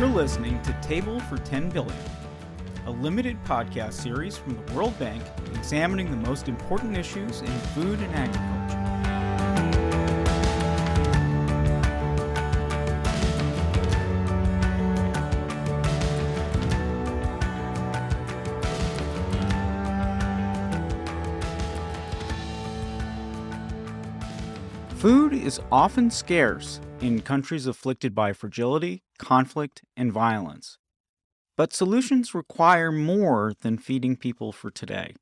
You're listening to Table for 10 Billion, a limited podcast series from the World Bank examining the most important issues in food and agriculture. Food is often scarce in countries afflicted by fragility, conflict, and violence. But solutions require more than feeding people for today.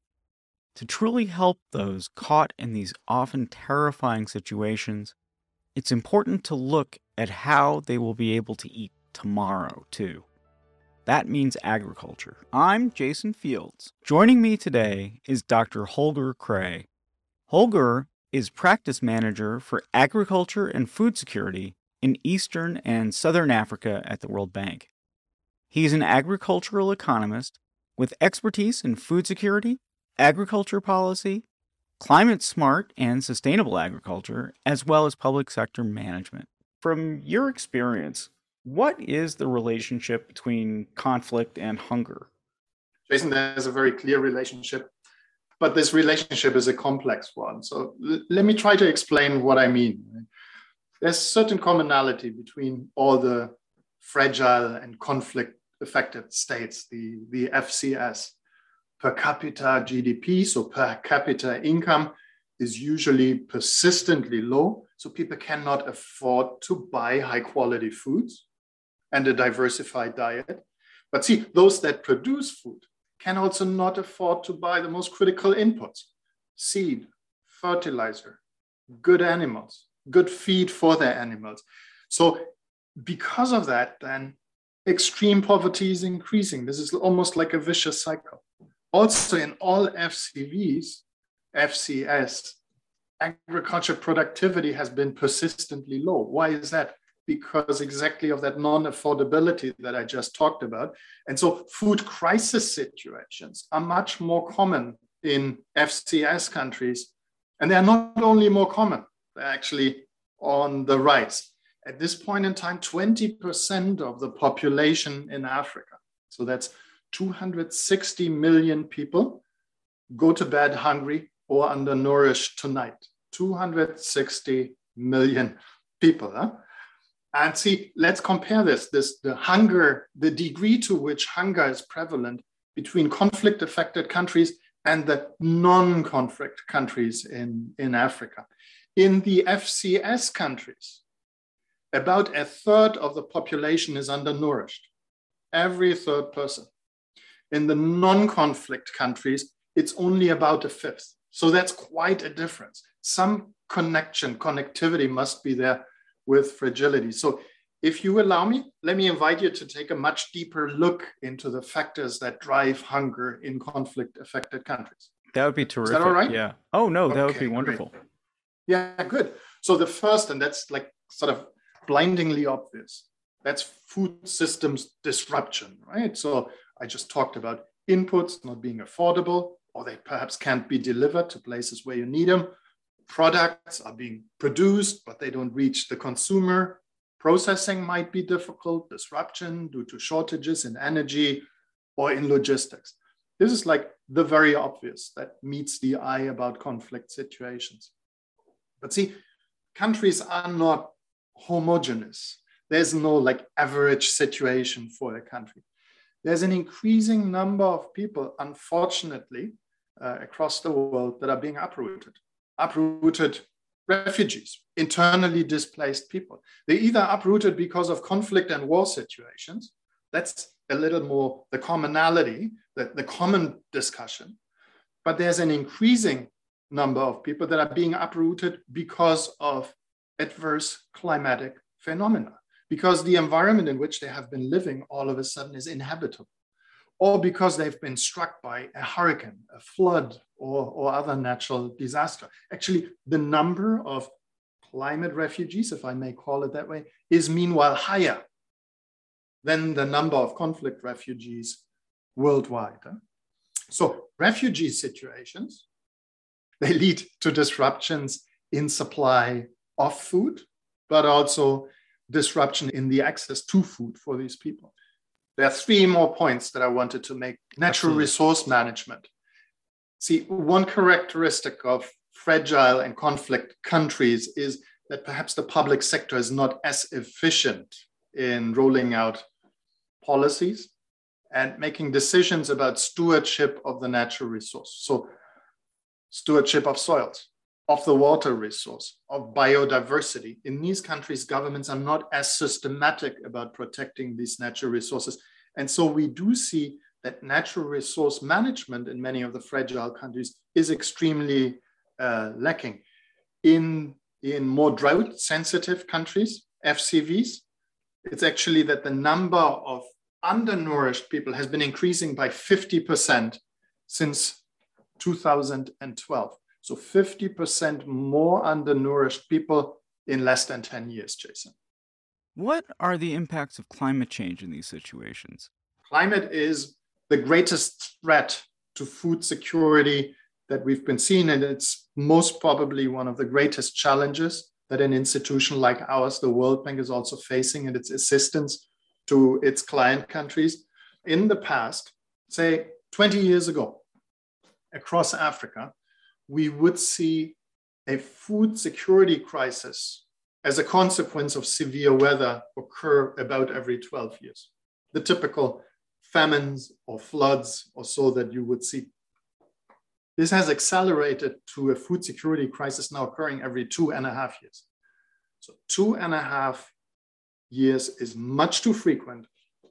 To truly help those caught in these often terrifying situations, it's important to look at how they will be able to eat tomorrow, too. That means agriculture. I'm Jason Fields. Joining me today is Dr. Holger Kray. Holger is practice manager for agriculture and food security in Eastern and Southern Africa at the World Bank. He is an agricultural economist with expertise in food security, agriculture policy, climate smart and sustainable agriculture, as well as public sector management. From your experience, what is the relationship between conflict and hunger? Jason, there's a very clear relationship, but this relationship is a complex one. So let me try to explain what I mean. There's certain commonality between all the fragile and conflict affected states, the, the FCS. Per capita GDP, so per capita income, is usually persistently low. So people cannot afford to buy high quality foods and a diversified diet. But see, those that produce food can also not afford to buy the most critical inputs seed, fertilizer, good animals, good feed for their animals. So, because of that, then extreme poverty is increasing. This is almost like a vicious cycle. Also, in all FCVs, FCS, agriculture productivity has been persistently low. Why is that? Because exactly of that non affordability that I just talked about. And so, food crisis situations are much more common in FCS countries. And they are not only more common, they're actually on the rise. At this point in time, 20% of the population in Africa, so that's 260 million people, go to bed hungry or undernourished tonight. 260 million people. Huh? And see, let's compare this, this the hunger, the degree to which hunger is prevalent between conflict affected countries and the non-conflict countries in, in Africa. In the FCS countries, about a third of the population is undernourished, every third person. In the non conflict countries, it's only about a fifth. So that's quite a difference. Some connection, connectivity must be there with fragility. So if you allow me, let me invite you to take a much deeper look into the factors that drive hunger in conflict affected countries. That would be terrific. Is that all right? Yeah. Oh, no, that Okay, would be wonderful. great. Yeah, good. So the first, and that's like sort of blindingly obvious, that's food systems disruption, right? So I just talked about inputs not being affordable, or they perhaps can't be delivered to places where you need them. Products are being produced, but they don't reach the consumer. Processing might be difficult, disruption due to shortages in energy or in logistics. This is like the very obvious that meets the eye about conflict situations. But see, countries are not homogeneous. There's no like average situation for a country. There's an increasing number of people, unfortunately, uh, across the world that are being uprooted. Uprooted refugees, internally displaced people. They're either uprooted because of conflict and war situations. That's a little more the commonality, the, the common discussion. But there's an increasing number of people that are being uprooted because of adverse climatic phenomena, because the environment in which they have been living all of a sudden is inhabitable, or because they've been struck by a hurricane, a flood, or, or other natural disaster. Actually, the number of climate refugees, if I may call it that way, is meanwhile higher than the number of conflict refugees worldwide. So refugee situations, they lead to disruptions in supply of food, but also disruption in the access to food for these people. There are three more points that I wanted to make. Natural Absolutely. resource management. See, one characteristic of fragile and conflict countries is that perhaps the public sector is not as efficient in rolling out policies and making decisions about stewardship of the natural resource. So, stewardship of soils, of the water resource, of biodiversity. In these countries, governments are not as systematic about protecting these natural resources. And so, we do see that natural resource management in many of the fragile countries is extremely uh, lacking. In, in more drought sensitive countries, FCVs, it's actually that the number of undernourished people has been increasing by 50% since 2012. So 50% more undernourished people in less than 10 years, Jason. What are the impacts of climate change in these situations? Climate is the greatest threat to food security that we've been seeing, and it's most probably one of the greatest challenges that an institution like ours, the World Bank, is also facing in its assistance to its client countries. In the past, say 20 years ago, across Africa, we would see a food security crisis as a consequence of severe weather occur about every 12 years. The typical famines or floods or so that you would see. This has accelerated to a food security crisis now occurring every two and a half years. So two and a half years is much too frequent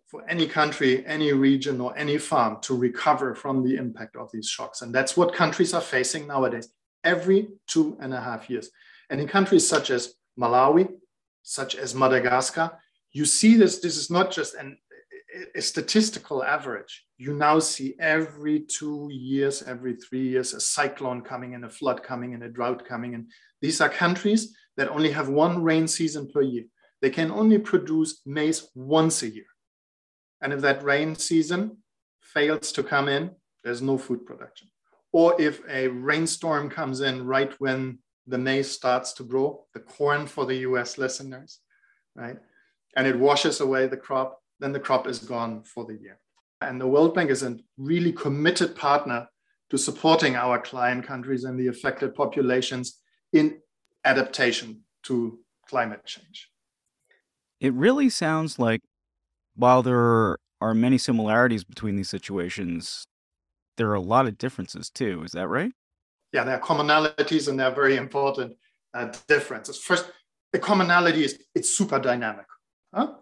for any country, any region, or any farm to recover from the impact of these shocks. And that's what countries are facing nowadays, every two and a half years. And in countries such as Malawi, such as Madagascar, you see this. This is not just an, a statistical average. You now see every two years, every three years, a cyclone coming in, a flood coming in, a drought coming in. These are countries that only have one rain season per year. They can only produce maize once a year. And if that rain season fails to come in, there's no food production. Or if a rainstorm comes in right when the maize starts to grow, the corn for the US listeners, right? And it washes away the crop, then the crop is gone for the year. And the World Bank is a really committed partner to supporting our client countries and the affected populations in adaptation to climate change. It really sounds like while there are many similarities between these situations, there are a lot of differences too. Is that right? Yeah, there are commonalities and there are very important uh, differences. First, the commonality is it's super dynamic.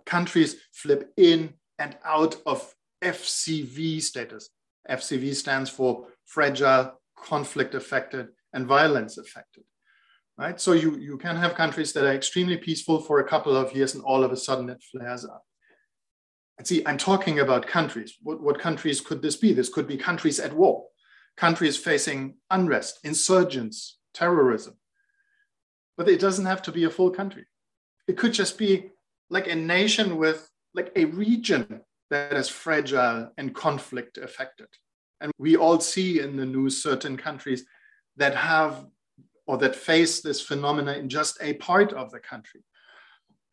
Countries flip in and out of FCV status. FCV stands for fragile, conflict affected, and violence affected right? So you, you can have countries that are extremely peaceful for a couple of years and all of a sudden it flares up. And see, I'm talking about countries. What, what countries could this be? This could be countries at war, countries facing unrest, insurgents, terrorism. But it doesn't have to be a full country. It could just be like a nation with like a region that is fragile and conflict affected. And we all see in the news certain countries that have or that face this phenomena in just a part of the country.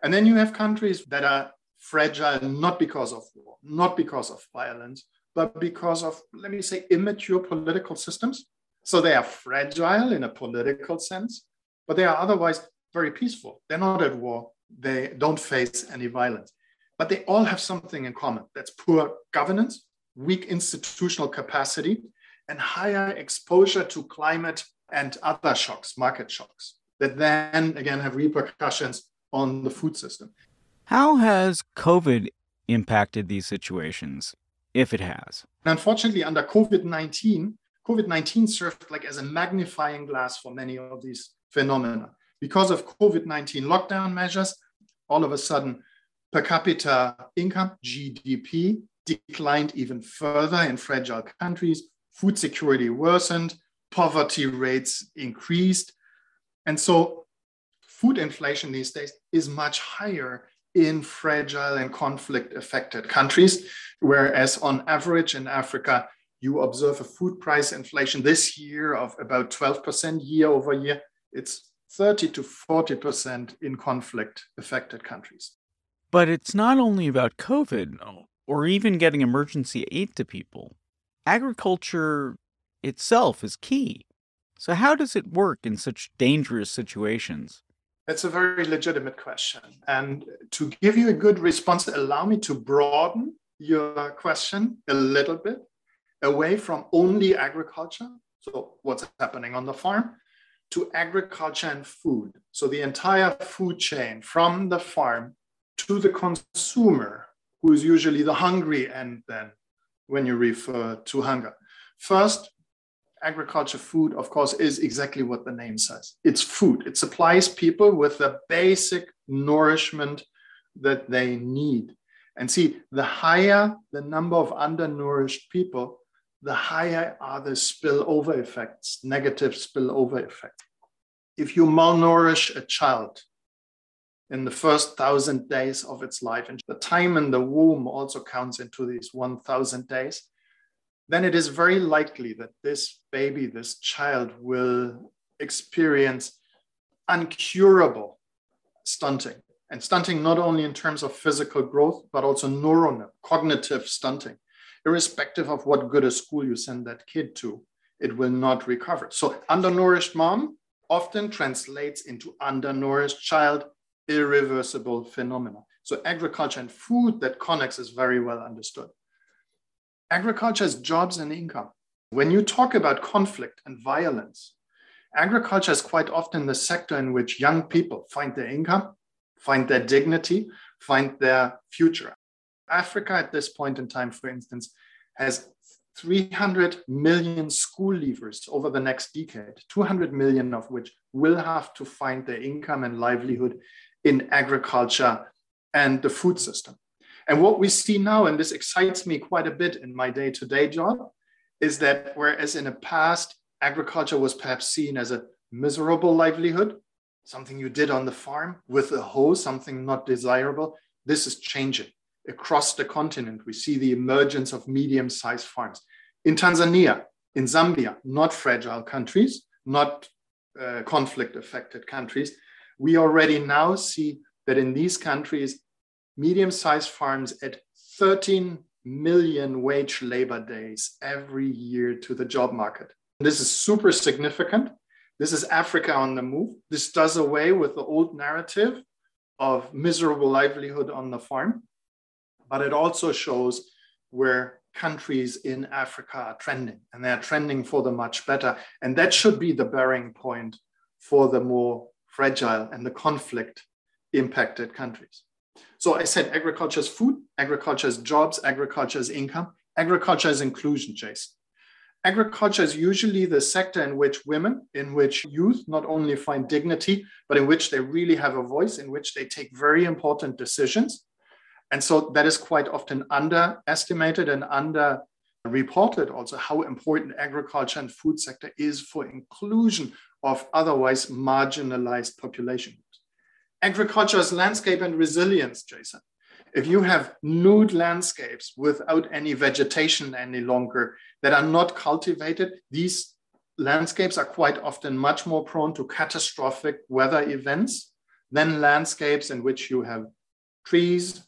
And then you have countries that are fragile not because of war, not because of violence, but because of, let me say, immature political systems. So they are fragile in a political sense, but they are otherwise very peaceful. They're not at war, they don't face any violence. But they all have something in common that's poor governance, weak institutional capacity, and higher exposure to climate and other shocks, market shocks, that then again have repercussions on the food system. How has COVID impacted these situations, if it has? unfortunately, under COVID 19, COVID 19 served like as a magnifying glass for many of these phenomena. Because of COVID 19 lockdown measures, all of a sudden, per capita income, GDP, declined even further in fragile countries. Food security worsened, poverty rates increased. And so food inflation these days is much higher in fragile and conflict affected countries, whereas on average in Africa, you observe a food price inflation this year of about 12% year over year. It's 30 to 40% in conflict affected countries. But it's not only about COVID or even getting emergency aid to people. Agriculture itself is key. So, how does it work in such dangerous situations? That's a very legitimate question. And to give you a good response, allow me to broaden your question a little bit away from only agriculture, so what's happening on the farm, to agriculture and food. So the entire food chain from the farm to the consumer, who is usually the hungry end then when you refer to hunger. First, agriculture food, of course, is exactly what the name says. It's food. It supplies people with the basic nourishment that they need. And see, the higher the number of undernourished people, the higher are the spillover effects, negative spillover effects. If you malnourish a child in the first thousand days of its life, and the time in the womb also counts into these 1,000 days, then it is very likely that this baby, this child, will experience uncurable stunting. And stunting not only in terms of physical growth, but also neuronal, cognitive stunting. Irrespective of what good a school you send that kid to, it will not recover. So, undernourished mom often translates into undernourished child, irreversible phenomena. So, agriculture and food that connects is very well understood agriculture is jobs and income. When you talk about conflict and violence, agriculture is quite often the sector in which young people find their income, find their dignity, find their future. Africa at this point in time, for instance, has 300 million school leavers over the next decade, 200 million of which will have to find their income and livelihood in agriculture and the food system. And what we see now, and this excites me quite a bit in my day to day job, is that whereas in the past, agriculture was perhaps seen as a miserable livelihood, something you did on the farm with a hoe, something not desirable, this is changing. Across the continent, we see the emergence of medium sized farms. In Tanzania, in Zambia, not fragile countries, not uh, conflict affected countries, we already now see that in these countries, medium-sized farms add 13 million wage labor days every year to the job market. This is super significant. This is Africa on the move. This does away with the old narrative of miserable livelihood on the farm, but it also shows where countries in Africa are trending, and they're trending for the much better. And that should be the bearing point for the more fragile and the conflict impacted countries. So I said agriculture is food, agriculture is jobs, agriculture is income, agriculture is inclusion, Jason. Agriculture is usually the sector in which women, in which youth not only find dignity, but in which they really have a voice, in which they take very important decisions. And so that is quite often underestimated and underreported also how important agriculture and food sector is for inclusion of otherwise marginalized population agriculture is landscape and resilience, Jason. If you have nude landscapes without any vegetation any longer that are not cultivated, these landscapes are quite often much more prone to catastrophic weather events than landscapes in which you have trees,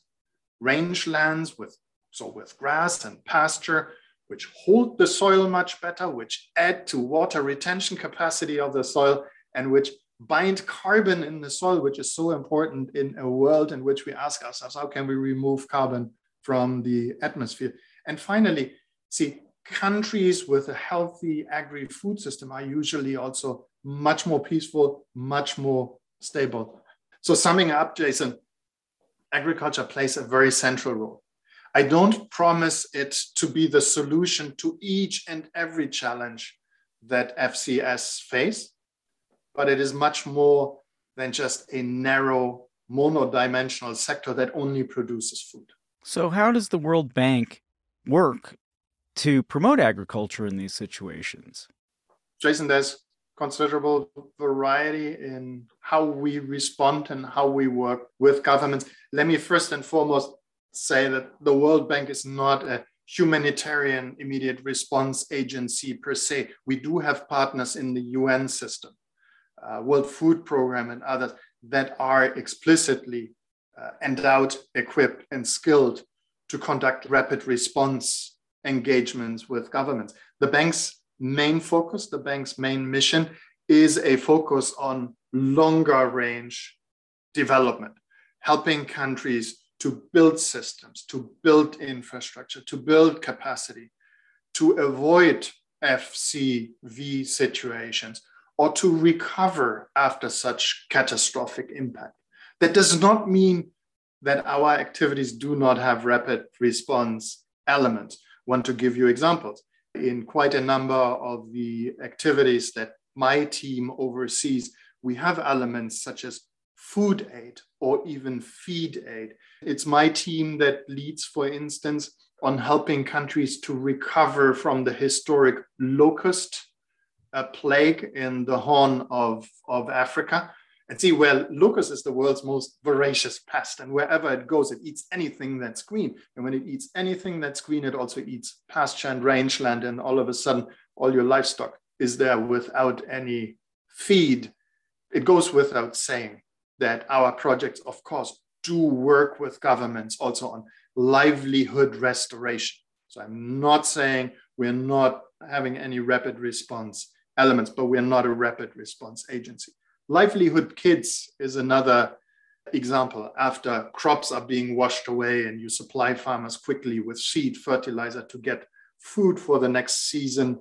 rangelands with so with grass and pasture, which hold the soil much better, which add to water retention capacity of the soil, and which bind carbon in the soil, which is so important in a world in which we ask ourselves, how can we remove carbon from the atmosphere? And finally, see, countries with a healthy agri food system are usually also much more peaceful, much more stable. So, summing up, Jason, agriculture plays a very central role. I don't promise it to be the solution to each and every challenge that FCS face but it is much more than just a narrow monodimensional sector that only produces food. So, how does the World Bank work to promote agriculture in these situations? Jason, there's considerable variety in how we respond and how we work with governments. Let me first and foremost say that the World Bank is not a humanitarian immediate response agency per se. We do have partners in the UN system uh, World Food Program, and others that are explicitly uh, endowed, equipped, and skilled to conduct rapid response engagements with governments. The bank's main focus, the bank's main mission is a focus on longer range development, helping countries to build systems, to build infrastructure, to build capacity, to avoid FCV situations, or to recover after such catastrophic impact. That does not mean that our activities do not have rapid response elements. Want to give you examples. In quite a number of the activities that my team oversees, we have elements such as food aid or even feed aid. It's my team that leads, for instance, on helping countries to recover from the historic locust uh, plague in the Horn of, of Africa. And see, well, locust is the world's most voracious pest, and wherever it goes, it eats anything that's green. And when it eats anything that's green, it also eats pasture and rangeland, and all of a sudden, all your livestock is there without any feed. It goes without saying that our projects, of course, do work with governments also on livelihood restoration. So I'm not saying we're not having any rapid response elements, but we're not a rapid response agency. Livelihood Kids is another example. After crops are being washed away and you supply farmers quickly with seed, fertilizer to get food for the next season,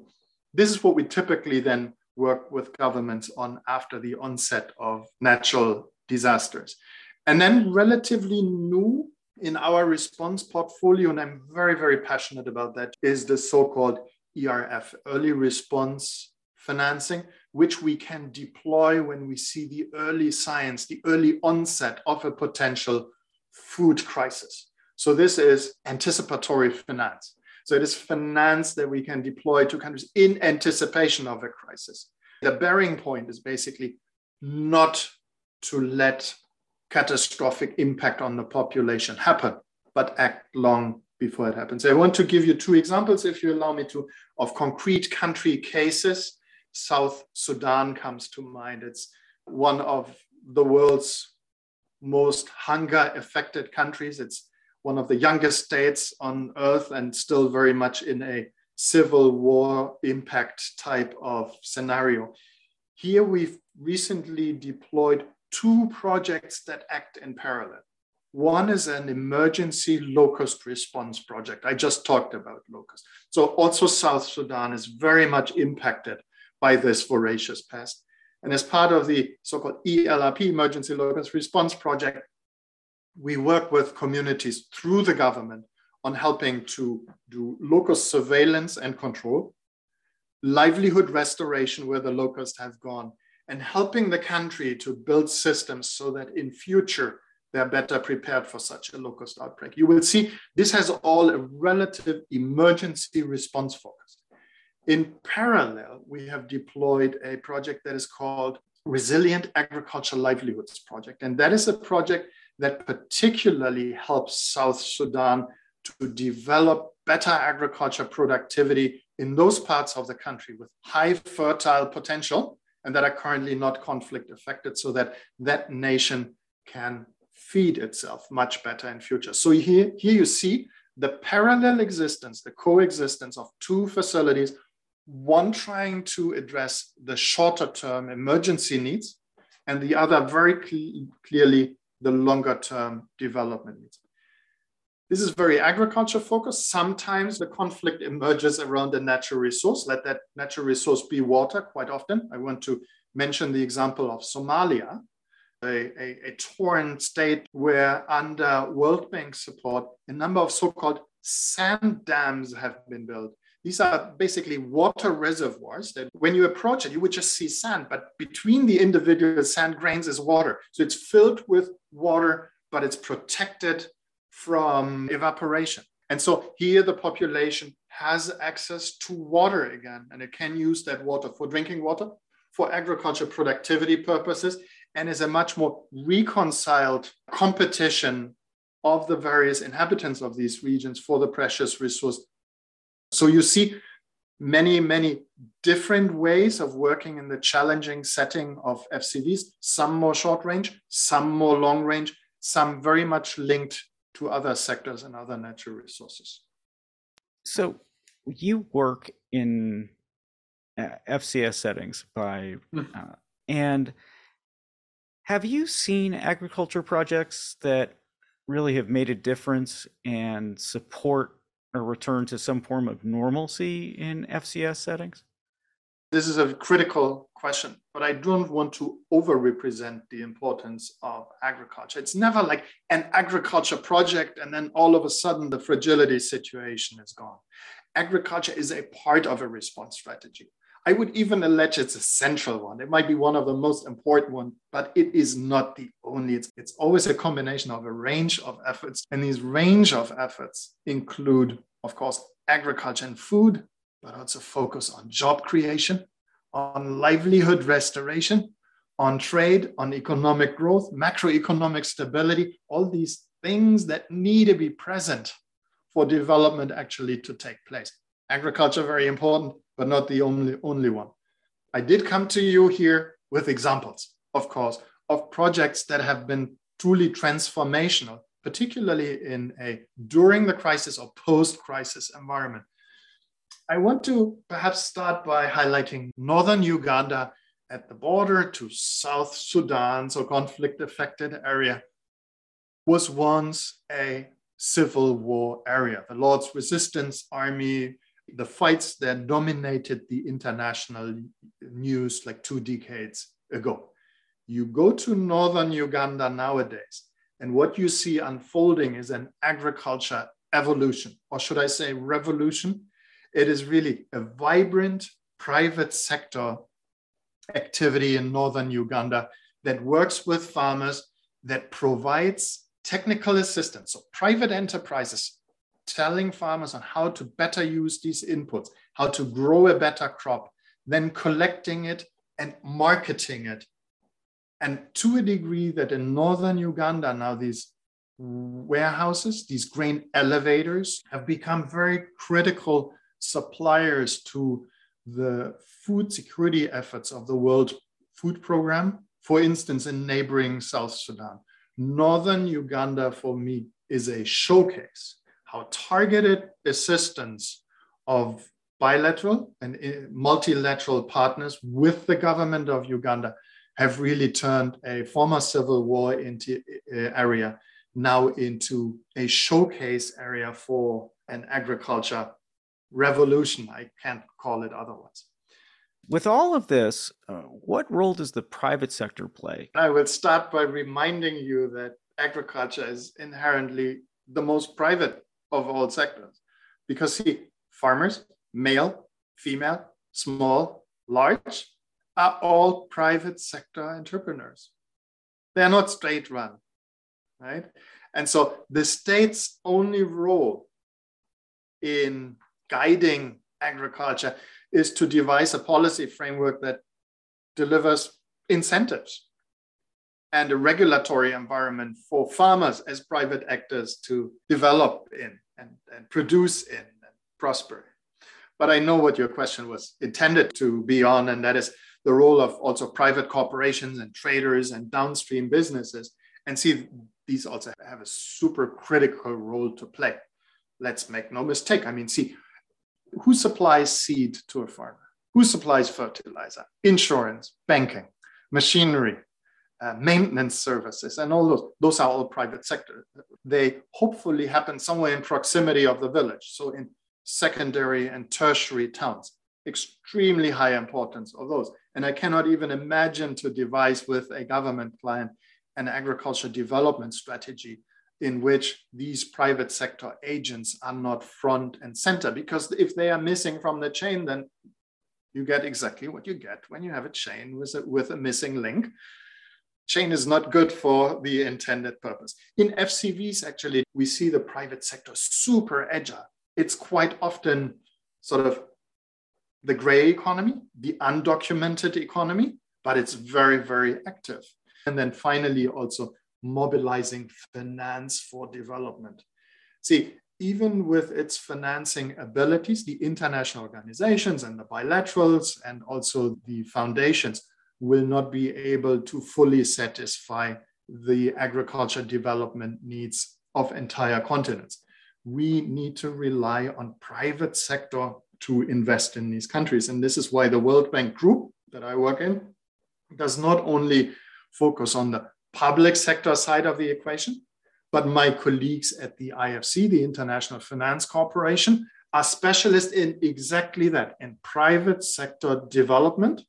this is what we typically then work with governments on after the onset of natural disasters. And then, relatively new in our response portfolio, and I'm very, very passionate about that, is the so called ERF, early response financing, which we can deploy when we see the early signs, the early onset of a potential food crisis. So, this is anticipatory finance. So, it is finance that we can deploy to countries in anticipation of a crisis. The bearing point is basically not to let catastrophic impact on the population happen, but act long before it happens. I want to give you two examples, if you allow me to, of concrete country cases. South Sudan comes to mind. It's one of the world's most hunger affected countries. It's one of the youngest states on earth and still very much in a civil war impact type of scenario. Here we've recently deployed two projects that act in parallel. One is an emergency locust response project. I just talked about locust. So also South Sudan is very much impacted by this voracious pest. And as part of the so-called ELRP, Emergency Locust Response Project, we work with communities through the government on helping to do locust surveillance and control, livelihood restoration where the locusts have gone, and helping the country to build systems so that in future they're better prepared for such a locust outbreak. You will see this has all a relative emergency response focus. In parallel, we have deployed a project that is called Resilient Agricultural Livelihoods Project. And that is a project that particularly helps South Sudan to develop better agriculture productivity in those parts of the country with high fertile potential and that are currently not conflict affected so that that nation can feed itself much better in future. So here, here you see the parallel existence, the coexistence of two facilities, one trying to address the shorter term emergency needs, and the other very cl clearly the longer term development needs. This is very agriculture focused. Sometimes the conflict emerges around a natural resource. Let that natural resource be water quite often. I want to mention the example of Somalia, a, a, a torn state where under World Bank support, a number of so-called sand dams have been built. These are basically water reservoirs that when you approach it, you would just see sand, but between the individual sand grains is water. So it's filled with water, but it's protected from evaporation. And so here the population has access to water again, and it can use that water for drinking water, for agriculture productivity purposes, and is a much more reconciled competition of the various inhabitants of these regions for the precious resource. So you see many, many different ways of working in the challenging setting of FCVs, some more short range, some more long range, some very much linked to other sectors and other natural resources. So you work in uh, FCS settings by, hmm. uh, and have you seen agriculture projects that really have made a difference and support a return to some form of normalcy in FCS settings? This is a critical question, but I don't want to overrepresent the importance of agriculture. It's never like an agriculture project and then all of a sudden the fragility situation is gone. Agriculture is a part of a response strategy. I would even allege it's a central one. It might be one of the most important ones, but it is not the only. It's, it's always a combination of a range of efforts. And these range of efforts include, of course, agriculture and food, but also focus on job creation, on livelihood restoration, on trade, on economic growth, macroeconomic stability, all these things that need to be present for development actually to take place. Agriculture, very important, but not the only, only one. I did come to you here with examples, of course, of projects that have been truly transformational, particularly in a during the crisis or post-crisis environment. I want to perhaps start by highlighting northern Uganda at the border to South Sudan, so conflict affected area, was once a civil war area. The Lord's Resistance Army the fights that dominated the international news like two decades ago. You go to northern Uganda nowadays, and what you see unfolding is an agriculture evolution, or should I say revolution? It is really a vibrant private sector activity in northern Uganda that works with farmers, that provides technical assistance. So private enterprises telling farmers on how to better use these inputs, how to grow a better crop, then collecting it and marketing it. And to a degree that in northern Uganda, now these warehouses, these grain elevators, have become very critical suppliers to the food security efforts of the World Food Program, for instance, in neighboring South Sudan. Northern Uganda, for me, is a showcase how targeted assistance of bilateral and uh, multilateral partners with the government of Uganda have really turned a former civil war into uh, area now into a showcase area for an agriculture revolution. I can't call it otherwise. With all of this, uh, what role does the private sector play? I will start by reminding you that agriculture is inherently the most private of all sectors. Because see, farmers, male, female, small, large, are all private sector entrepreneurs. They're not state run, right? And so the state's only role in guiding agriculture is to devise a policy framework that delivers incentives and a regulatory environment for farmers as private actors to develop in and, and produce in and prosper. But I know what your question was intended to be on, and that is the role of also private corporations and traders and downstream businesses. And see, these also have a super critical role to play. Let's make no mistake. I mean, see, who supplies seed to a farmer? Who supplies fertilizer? Insurance, banking, machinery, uh, maintenance services, and all those. Those are all private sector. They hopefully happen somewhere in proximity of the village. So in secondary and tertiary towns, extremely high importance of those. And I cannot even imagine to devise with a government plan an agriculture development strategy in which these private sector agents are not front and center. Because if they are missing from the chain, then you get exactly what you get when you have a chain with a, with a missing link chain is not good for the intended purpose. In FCVs, actually, we see the private sector super agile. It's quite often sort of the gray economy, the undocumented economy, but it's very, very active. And then finally, also mobilizing finance for development. See, even with its financing abilities, the international organizations and the bilaterals and also the foundations will not be able to fully satisfy the agriculture development needs of entire continents. We need to rely on private sector to invest in these countries. And this is why the World Bank Group that I work in does not only focus on the public sector side of the equation, but my colleagues at the IFC, the International Finance Corporation, are specialists in exactly that in private sector development,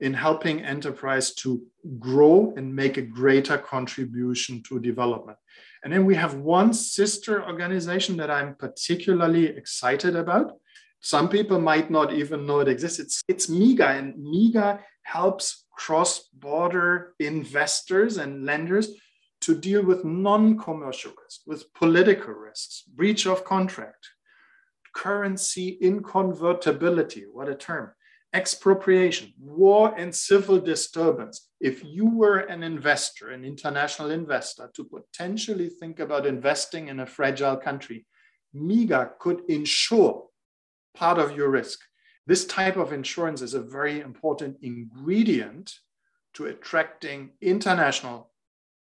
in helping enterprise to grow and make a greater contribution to development. And then we have one sister organization that I'm particularly excited about. Some people might not even know it exists. It's, it's MIGA, and MIGA helps cross border investors and lenders to deal with non commercial risks, with political risks, breach of contract, currency inconvertibility, what a term, expropriation, war and civil disturbance. If you were an investor, an international investor, to potentially think about investing in a fragile country, MIGA could insure part of your risk. This type of insurance is a very important ingredient to attracting international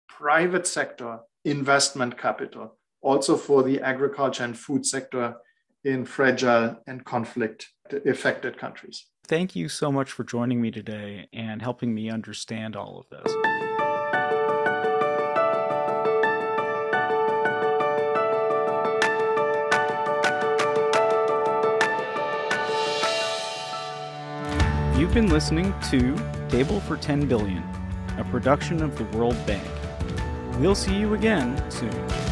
private sector investment capital, also for the agriculture and food sector in fragile and conflict affected countries. Thank you so much for joining me today and helping me understand all of this. You've been listening to Table for 10 Billion, a production of the World Bank. We'll see you again soon.